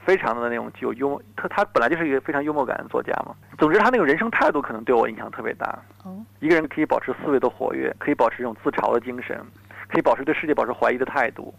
非常的那种具有幽默，他他本来就是一个非常幽默感的作家嘛。总之，他那个人生态度可能对我影响特别大。哦，一个人可以保持思维的活跃，可以保持这种自嘲的精神，可以保持对世界保持怀疑的态度，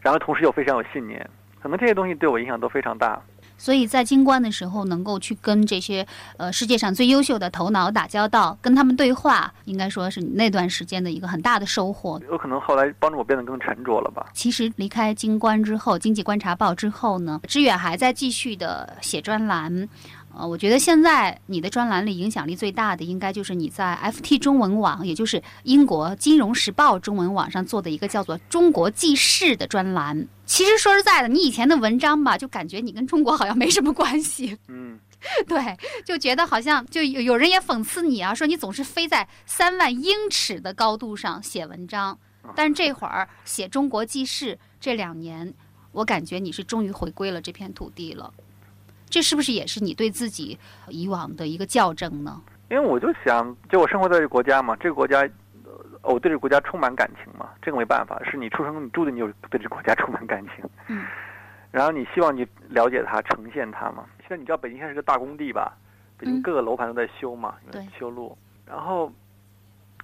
然后同时又非常有信念，可能这些东西对我影响都非常大。所以在京关的时候，能够去跟这些呃世界上最优秀的头脑打交道，跟他们对话，应该说是你那段时间的一个很大的收获。有可能后来帮助我变得更沉着了吧。其实离开京关之后，《经济观察报》之后呢，志远还在继续的写专栏。呃，我觉得现在你的专栏里影响力最大的，应该就是你在 FT 中文网，也就是英国《金融时报》中文网上做的一个叫做《中国记事》的专栏。其实说实在的，你以前的文章吧，就感觉你跟中国好像没什么关系。嗯，对，就觉得好像就有有人也讽刺你啊，说你总是飞在三万英尺的高度上写文章。但是这会儿写《中国记事》这两年，我感觉你是终于回归了这片土地了。这是不是也是你对自己以往的一个校正呢？因为我就想，就我生活在这个国家嘛，这个国家，我对这个国家充满感情嘛。这个没办法，是你出生你住的，你就对这个国家充满感情。嗯。然后你希望你了解它，呈现它嘛。现在你知道北京现在是个大工地吧？北京各个楼盘都在修嘛，修路。然后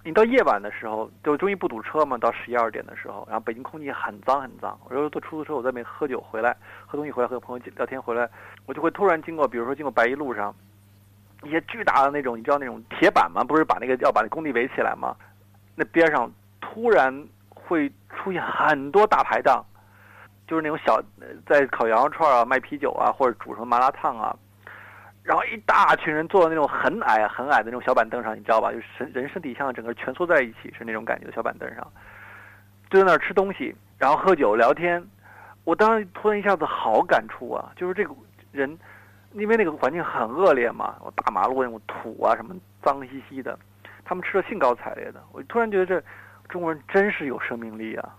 你到夜晚的时候，就终于不堵车嘛。到十一二点的时候，然后北京空气很脏很脏。我有时候坐出租车，我在那边喝酒回来，喝东西回来和朋友聊天回来。我就会突然经过，比如说经过白衣路上，一些巨大的那种，你知道那种铁板吗？不是把那个要把那工地围起来吗？那边上突然会出现很多大排档，就是那种小在烤羊肉串啊、卖啤酒啊，或者煮什么麻辣烫啊，然后一大群人坐在那种很矮很矮的那种小板凳上，你知道吧？就是人身体像整个蜷缩在一起是那种感觉的小板凳上，就在那儿吃东西，然后喝酒聊天。我当时突然一下子好感触啊，就是这个人。因为那个环境很恶劣嘛，大马路那种土啊什么脏兮兮的，他们吃的兴高采烈的。我突然觉得这中国人真是有生命力啊！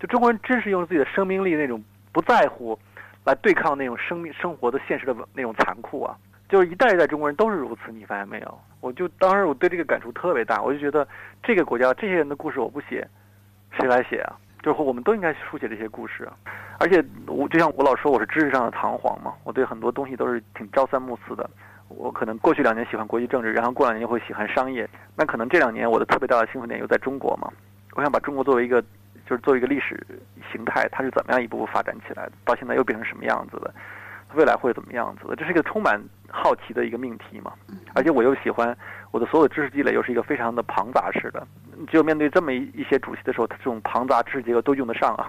就中国人真是用自己的生命力那种不在乎，来对抗那种生命生活的现实的那种残酷啊！就是一代一代中国人都是如此，你发现没有？我就当时我对这个感触特别大，我就觉得这个国家这些人的故事我不写，谁来写啊？就是我们都应该书写这些故事，而且我就像我老说我是知识上的唐皇嘛，我对很多东西都是挺朝三暮四的。我可能过去两年喜欢国际政治，然后过两年又会喜欢商业。那可能这两年我的特别大的兴奋点又在中国嘛，我想把中国作为一个，就是作为一个历史形态，它是怎么样一步步发展起来的，到现在又变成什么样子的，未来会怎么样子的？这是一个充满好奇的一个命题嘛。而且我又喜欢我的所有知识积累又是一个非常的庞杂式的。只有面对这么一一些主题的时候，他这种庞杂知识结构都用得上啊。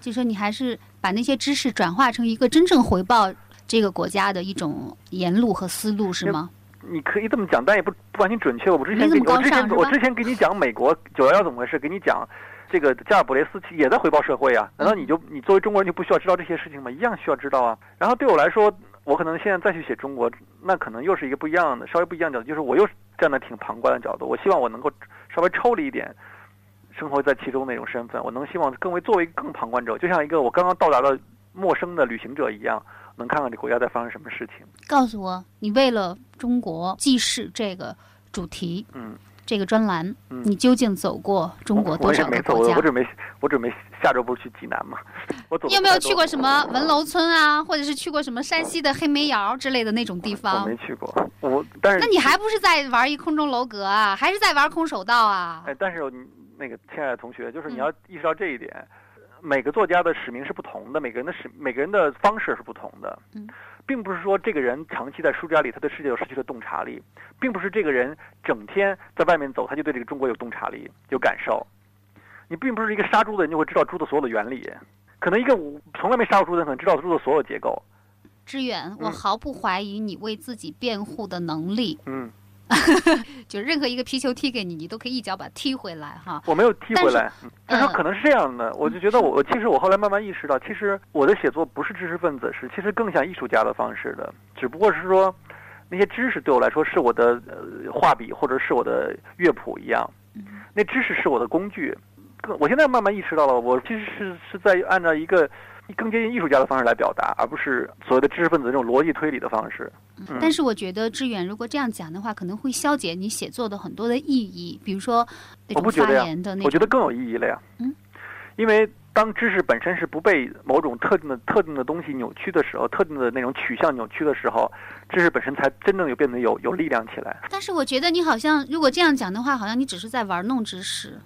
就说你还是把那些知识转化成一个真正回报这个国家的一种言路和思路，是吗？你可以这么讲，但也不不完全准确。我之前我之前我之前给你讲美国九幺幺怎么回事，给你讲这个加尔布雷斯也在回报社会啊。难道你就你作为中国人就不需要知道这些事情吗？一样需要知道啊。然后对我来说，我可能现在再去写中国，那可能又是一个不一样的、稍微不一样的角度，就是我又站在挺旁观的角度。我希望我能够。稍微抽离一点，生活在其中那种身份，我能希望更为作为更旁观者，就像一个我刚刚到达的陌生的旅行者一样，能看看这国家在发生什么事情。告诉我，你为了中国记事这个主题，嗯，这个专栏，嗯你究竟走过中国多少个国家？我准备，我准备下周不是去济南吗？我走。你有没有去过什么文楼村啊，或者是去过什么山西的黑煤窑之类的那种地方？我没去过。我但是那你还不是在玩一空中楼阁啊？还是在玩空手道啊？哎，但是那个亲爱的同学，就是你要意识到这一点，每个作家的使命是不同的，每个人的使每个人的方式是不同的，嗯，并不是说这个人长期在书斋里，他对世界就失去了洞察力，并不是这个人整天在外面走，他就对这个中国有洞察力、有感受。你并不是一个杀猪的人就会知道猪的所有的原理，可能一个从来没杀过猪的人可能知道猪的所有结构。志远，我毫不怀疑你为自己辩护的能力。嗯，就任何一个皮球踢给你，你都可以一脚把它踢回来哈。我没有踢回来，就说可能是这样的。我就觉得我，其实我后来慢慢意识到，其实我的写作不是知识分子，是其实更像艺术家的方式的。只不过是说，那些知识对我来说是我的呃画笔或者是我的乐谱一样，那知识是我的工具。我现在慢慢意识到了，我其实是是在按照一个。更接近艺术家的方式来表达，而不是所谓的知识分子这种逻辑推理的方式。但是我觉得志远如果这样讲的话，可能会消解你写作的很多的意义，比如说那种发言的那种。我觉得更有意义了呀。嗯，因为当知识本身是不被某种特定的特定的东西扭曲的时候，特定的那种取向扭曲的时候，知识本身才真正有变得有有力量起来。但是我觉得你好像如果这样讲的话，好像你只是在玩弄知识。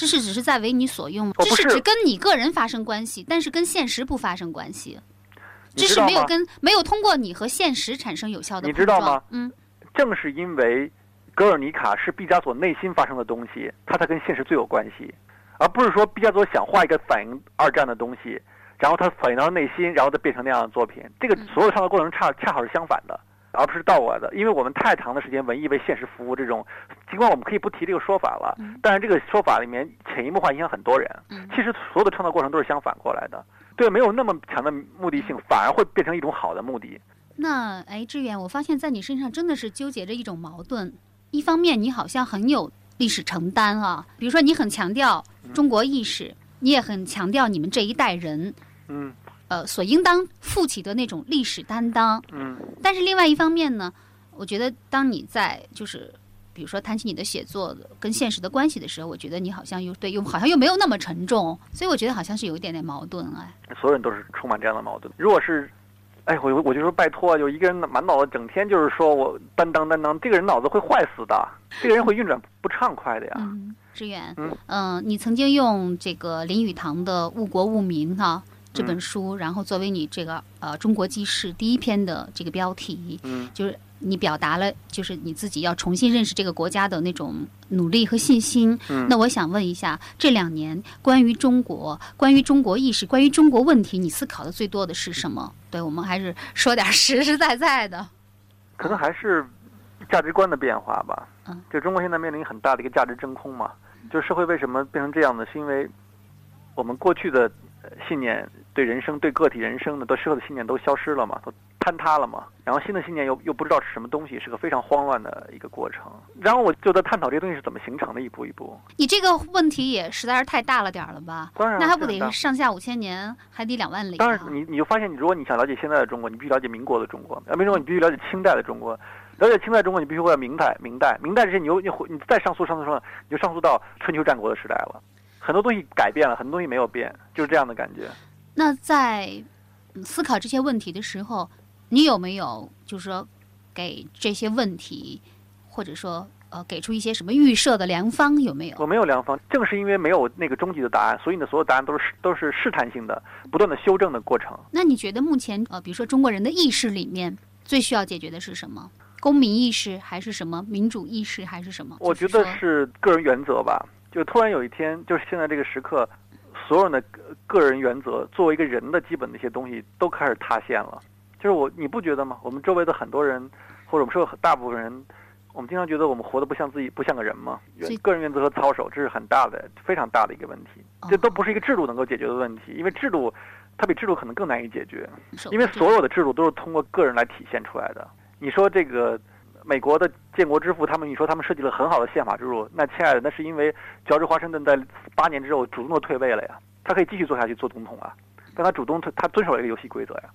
知识只是在为你所用，知识只跟你个人发生关系，但是跟现实不发生关系。知识没有跟没有通过你和现实产生有效的你知道吗？嗯，正是因为格尔尼卡是毕加索内心发生的东西，它才跟现实最有关系，而不是说毕加索想画一个反映二战的东西，然后他反映到内心，然后再变成那样的作品。这个所有创作过程恰恰好是相反的。而不是倒过来的，因为我们太长的时间文艺为现实服务，这种尽管我们可以不提这个说法了，但是这个说法里面潜移默化影响很多人。其实所有的创造过程都是相反过来的，对，没有那么强的目的性，反而会变成一种好的目的。那哎，志远，我发现在你身上真的是纠结着一种矛盾，一方面你好像很有历史承担啊，比如说你很强调中国意识，你也很强调你们这一代人，嗯。呃，所应当负起的那种历史担当。嗯，但是另外一方面呢，我觉得当你在就是，比如说谈起你的写作跟现实的关系的时候，我觉得你好像又对又好像又没有那么沉重，所以我觉得好像是有一点点矛盾哎。所有人都是充满这样的矛盾。如果是，哎，我我就说拜托，有一个人满脑子整天就是说我担当担当，这个人脑子会坏死的，这个人会运转不畅快的呀。嗯，志远，嗯嗯，你曾经用这个林语堂的“误国误民”哈。这本书，然后作为你这个呃《中国记事》第一篇的这个标题，嗯就是你表达了就是你自己要重新认识这个国家的那种努力和信心。嗯那我想问一下，这两年关于中国、关于中国意识、关于中国问题，你思考的最多的是什么？对我们还是说点实实在在的。可能还是价值观的变化吧。嗯，就中国现在面临很大的一个价值真空嘛。就社会为什么变成这样呢？是因为我们过去的呃信念对人生、对个体人生的、对社会的信念都消失了嘛，都坍塌了嘛。然后新的信念又又不知道是什么东西，是个非常慌乱的一个过程。然后我就在探讨这些东西是怎么形成的，一步一步。你这个问题也实在是太大了点儿了吧？当然那还不得上下五千年，海底两万里、啊？当然，你你就发现，如果你想了解现在的中国，你必须了解民国的中国；呃，民国你必须了解清代的中国。了解清代中国，你必须会到明代，明代，明代这些你又你回你再上溯上溯上溯，你就上溯到春秋战国的时代了。很多东西改变了，很多东西没有变，就是这样的感觉。那在嗯思考这些问题的时候，你有没有就是说给这些问题，或者说呃给出一些什么预设的良方？有没有？我没有良方，正是因为没有那个终极的答案，所以呢，所有答案都是都是试探性的，不断的修正的过程。那你觉得目前呃，比如说中国人的意识里面最需要解决的是什么？公民意识还是什么民主意识还是什么？我觉得是个人原则吧。就突然有一天，就是现在这个时刻，所有人的个个人原则作为一个人的基本的一些东西都开始塌陷了。就是我，你不觉得吗？我们周围的很多人，或者我们社会大部分人，我们经常觉得我们活得不像自己，不像个人吗？个人原则和操守，这是很大的、非常大的一个问题。这都不是一个制度能够解决的问题，因为制度，它比制度可能更难以解决。因为所有的制度都是通过个人来体现出来的。你说这个美国的建国之父，他们你说他们设计了很好的宪法制度，那亲爱的，那是因为乔治华盛顿在八年之后主动的退位了呀，他可以继续做下去做总统啊，但他主动他他遵守了一个游戏规则呀，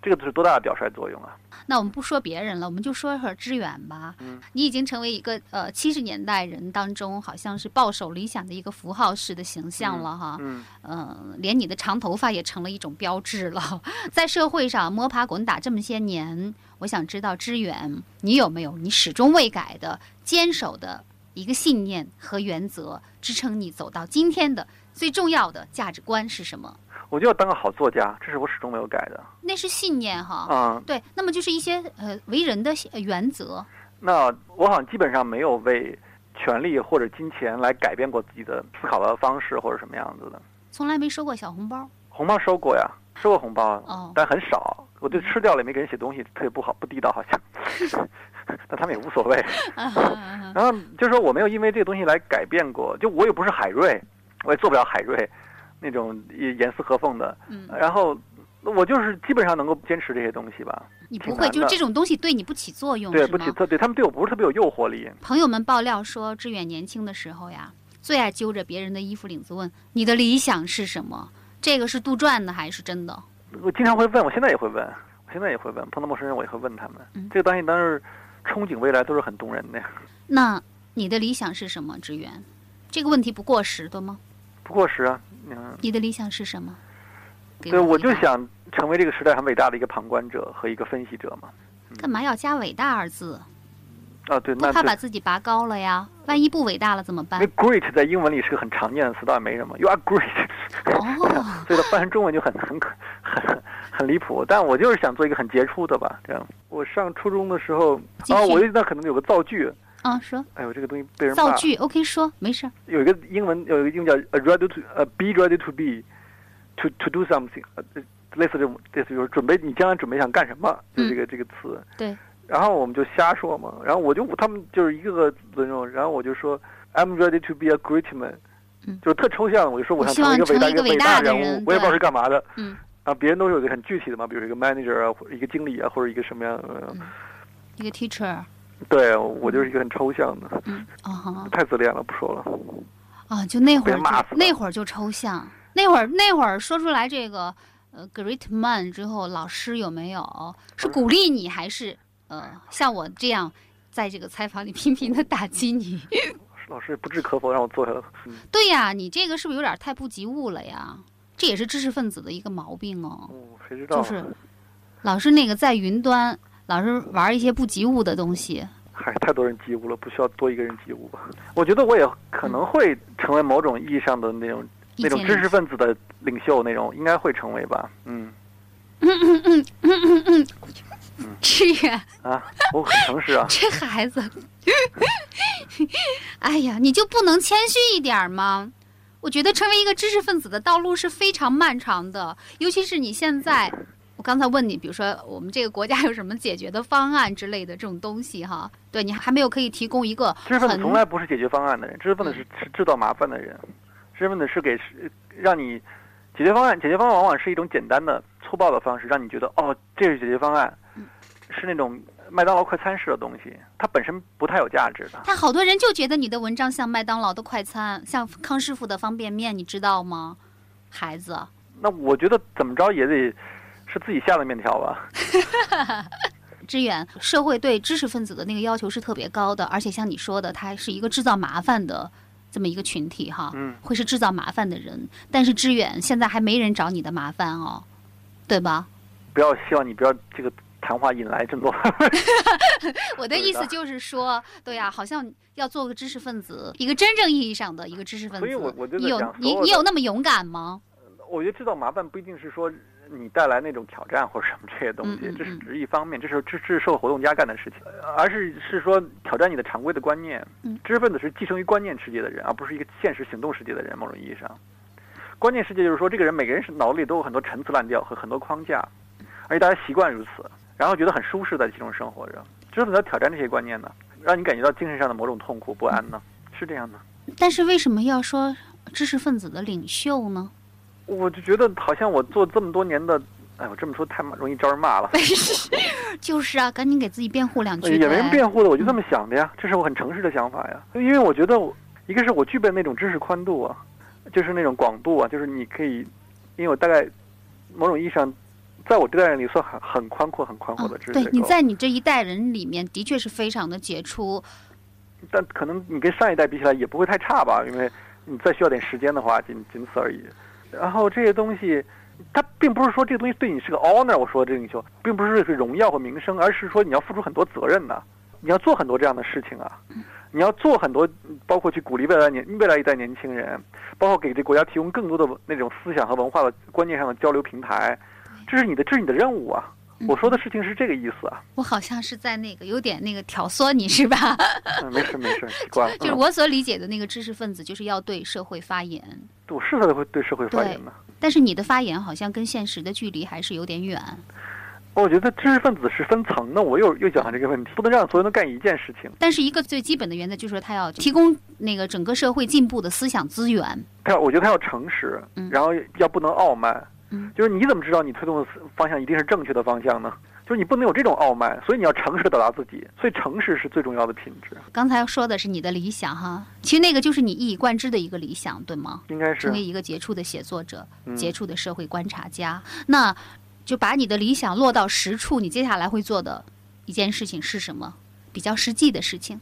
这个是多大的表率作用啊！那我们不说别人了，我们就说说支援吧。嗯你已经成为一个呃七十年代人当中好像是抱守理想的一个符号式的形象了哈。嗯，嗯、连你的长头发也成了一种标志了。在社会上摸爬滚打这么些年，我想知道支援你有没有你始终未改的坚守的一个信念和原则，支撑你走到今天的最重要的价值观是什么？我就要当个好作家，这是我始终没有改的。那是信念哈。嗯，对，那么就是一些呃为人的呃原则。那我好像基本上没有为权力或者金钱来改变过自己的思考的方式或者什么样子的。从来没收过小红包红包收过呀，收过红包，哦，但很少。我就吃掉了，也没给人写东西，特别不好，不地道，好像。但他们也无所谓。然后就是说，我没有因为这个东西来改变过，就我也不是海瑞，我也做不了海瑞那种严丝合缝的。嗯，然后我就是基本上能够坚持这些东西吧。你不会就这种东西对你不起作用对，不起，特对他们对我不是特别有诱惑力。朋友们爆料说，志远年轻的时候呀，最爱揪着别人的衣服领子问：“你的理想是什么？”这个是杜撰的还是真的？我经常会问，我现在也会问，我现在也会问，碰到陌生人我也会问他们。嗯这个东西当然憧憬未来都是很动人的呀。那你的理想是什么，志远？这个问题不过时，对吗？不过时啊，嗯，你的理想是什么？对，我就想成为这个时代很伟大的一个旁观者和一个分析者嘛。干嘛要加“伟大”二字？啊，对，那这把自己拔高了呀？万一不伟大了怎么办？great 在英文里是个很常见的词，倒也没什么。You are great，哦，所以它翻成中文就很很可很很离谱。但我就是想做一个很杰出的吧，这样。我上初中的时候，啊，我那可能有个造句，啊，说哎呦，这个东西被人骂。造句，OK，说没事儿。有一个英文有一个英文叫 a ready to 呃 be ready to be to to do something，呃，类似这种类似就是准备你将来准备想干什么，就这个、这个词。对。然后我们就瞎说嘛，然后我就他们就是一个个那种，然后我就说 I'm ready to be a great man，、嗯就是特抽象，我就说我想我希望成为一个伟大一个伟伟大的人人物，我也不知道是干嘛的。嗯啊，别人都是有一个很具体的嘛，比如一个 manager 啊，或者一个经理啊，或者一个什么样一个 teacher，对我就是一个很抽象的，嗯哦 太自恋了，不说了。啊，就那会儿那会儿就抽象，那会儿那会儿说出来这个呃 great man 之后，老师有没有是鼓励你，还是呃像我这样在这个采访里 频频的打击你？老师不置可否，让我坐下来。嗯，对呀，你这个是不是有点太不及物了呀？这也是知识分子的一个毛病哦。哦谁知道？就是老师那个在云端，老是玩一些不及物的东西。嗨，太多人及物了，不需要多一个人及物吧？我觉得我也可能会成为某种意义上的那种那种知识分子的领袖那种，应该会成为吧？嗯。嗯嗯嗯嗯嗯嗯。志远啊，我很诚实啊。这孩子，哎呀，你就不能谦虚一点吗？我觉得成为一个知识分子的道路是非常漫长的，尤其是你现在。我刚才问你，比如说我们这个国家有什么解决的方案之类的这种东西哈？对你还没有可以提供一个。知识分子从来不是解决方案的人，知识分子是是制造麻烦的人。知识分子是给让你解决方案，解决方案往往是一种简单的、粗暴的方式，让你觉得哦，这是解决方案，是那种麦当劳快餐式的东西，它本身不太有价值的。但好多人就觉得你的文章像麦当劳的快餐，像康师傅的方便面，你知道吗，孩子？那我觉得怎么着也得。是自己下的面条吧？志远，社会对知识分子的那个要求是特别高的，而且像你说的，他是一个制造麻烦的这么一个群体哈，嗯，会是制造麻烦的人。但是志远现在还没人找你的麻烦哦，对吧？不要希望你不要这个谈话引来这么多。我的意思就是说，对呀，好像要做个知识分子，一个真正意义上的一个知识分子。所以我我就你有你你有那么勇敢吗？我觉得制造麻烦不一定是说。你带来那种挑战或者什么这些东西，这是只是一方面，这是这是社会活动家干的事情，而是是说挑战你的常规的观念。知识分子是寄生于观念世界的人，而不是一个现实行动世界的人。某种意义上，观念世界就是说，这个人每个人是脑子里都有很多陈词滥调和很多框架，而且大家习惯如此，然后觉得很舒适在其中生活着。知识分子要挑战这些观念呢，让你感觉到精神上的某种痛苦不安呢，是这样的。但是为什么要说知识分子的领袖呢？我就觉得好像我做这么多年的，哎，我这么说太容易招人骂了。就是啊，赶紧给自己辩护两句。也没人辩护的，我就这么想的呀，这是我很诚实的想法呀。因为我觉得我，一个是我具备那种知识宽度啊，就是那种广度啊，就是你可以，因为我大概某种意义上，在我这代人里算很很宽阔、很宽阔的知识。对，你在你这一代人里面的确是非常的杰出。但可能你跟上一代比起来也不会太差吧，因为你再需要点时间的话，仅仅此而已。然后这些东西，它并不是说这个东西对你是个 honor。我说的这个英雄，并不是是荣耀和名声，而是说你要付出很多责任呢，你要做很多这样的事情啊，你要做很多，包括去鼓励未来年未来一代年轻人，包括给这国家提供更多的那种思想和文化的观念上的交流平台，这是你的这是你的任务啊。我说的事情是这个意思啊。我好像是在那个有点那个挑唆你是吧？嗯没事没事，习惯了。就是我所理解的那个知识分子，就是要对社会发言。我是在会对社会发言的，但是你的发言好像跟现实的距离还是有点远。我觉得知识分子是分层的，我又又讲了这个问题，不能让所有人都干一件事情。但是一个最基本的原则就是说，他要提供那个整个社会进步的思想资源。他要，我觉得他要诚实，然后要不能傲慢。嗯，就是你怎么知道你推动的方向一定是正确的方向呢？就是你不能有这种傲慢，所以你要诚实表达自己，所以诚实是最重要的品质。刚才说的是你的理想哈，其实那个就是你一以贯之的一个理想，对吗？应该是成为一个杰出的写作者，杰出的社会观察家。那就把你的理想落到实处，你接下来会做的一件事情是什么？比较实际的事情。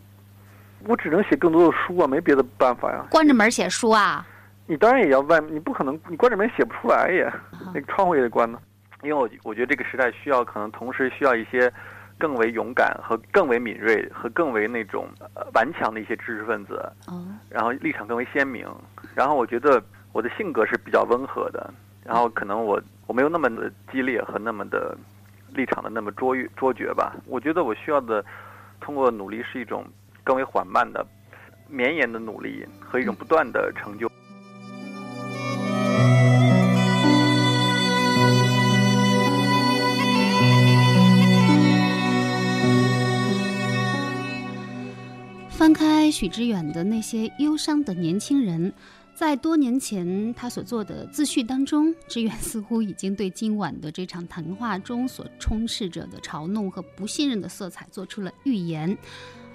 我只能写更多的书啊，没别的办法呀。关着门写书啊？你当然也要外，你不可能你关着门写不出来呀，那个窗户也得关呢。因为我我觉得这个时代需要，可能同时需要一些更为勇敢和更为敏锐和更为那种顽强的一些知识分子，然后立场更为鲜明。然后我觉得我的性格是比较温和的，然后可能我我没有那么的激烈和那么的立场的那么卓越卓绝吧。我觉得我需要的通过努力是一种更为缓慢的绵延的努力和一种不断的成就。许知远的那些忧伤的年轻人，在多年前他所做的自序当中，知远似乎已经对今晚的这场谈话中所充斥着的嘲弄和不信任的色彩做出了预言。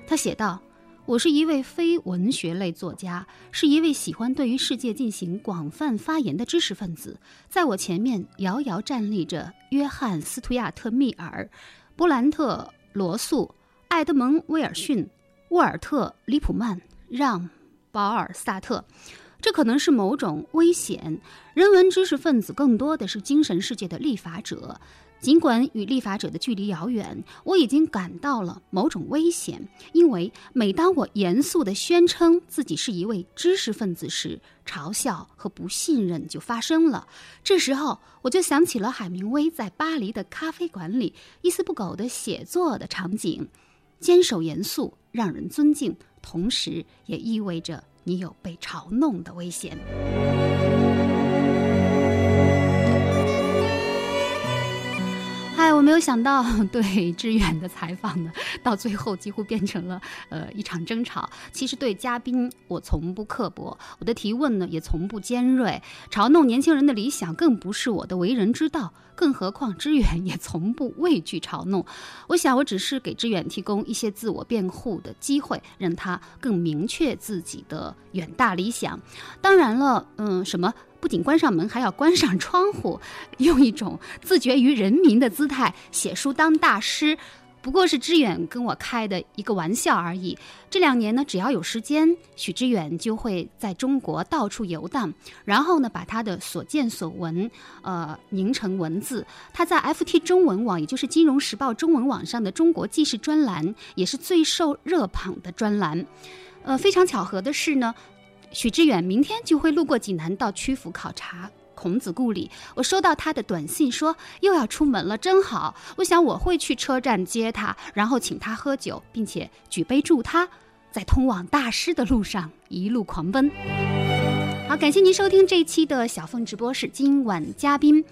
他写道：“我是一位非文学类作家，是一位喜欢对于世界进行广泛发言的知识分子。在我前面遥遥站立着约翰·斯图亚特·密尔、布兰特·罗素、爱德蒙·威尔逊。”沃尔特·里普曼、让·保尔萨特，这可能是某种危险。人文知识分子更多的是精神世界的立法者。尽管与立法者的距离遥远，我已经感到了某种危险，因为每当我严肃地宣称自己是一位知识分子时，嘲笑和不信任就发生了。这时候，我就想起了海明威在巴黎的咖啡馆里一丝不苟的写作的场景：坚守严肃，让人尊敬，同时也意味着你有被嘲弄的危险。没有想到，对志远的采访呢，到最后几乎变成了呃一场争吵。其实对嘉宾，我从不刻薄，我的提问呢也从不尖锐，嘲弄年轻人的理想更不是我的为人之道。更何况志远也从不畏惧嘲弄。我想，我只是给志远提供一些自我辩护的机会，让他更明确自己的远大理想。当然了，嗯，什么？不仅关上门，还要关上窗户，用一种自绝于人民的姿态写书当大师，不过是知远跟我开的一个玩笑而已。这两年呢，只要有时间，许知远就会在中国到处游荡，然后呢，把他的所见所闻，呃，凝成文字。他在 FT 中文网，也就是《金融时报》中文网上的中国纪事专栏，也是最受热捧的专栏。呃，非常巧合的是呢。许知远明天就会路过济南，到曲阜考察孔子故里。我收到他的短信说又要出门了，真好。我想我会去车站接他，然后请他喝酒，并且举杯祝他，在通往大师的路上一路狂奔。好，感谢您收听这一期的小凤直播室。今晚嘉宾，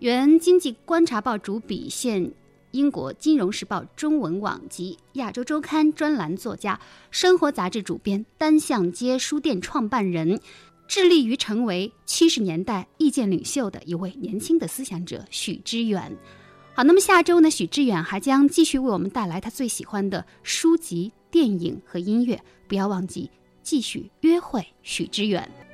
原经济观察报主笔，现。英国《金融时报》中文网及《亚洲周刊》专栏作家，生活杂志主编，单向街书店创办人，致力于成为七十年代意见领袖的一位年轻的思想者许知远。好，那么下周呢，许知远还将继续为我们带来他最喜欢的书籍、电影和音乐。不要忘记继续约会许知远。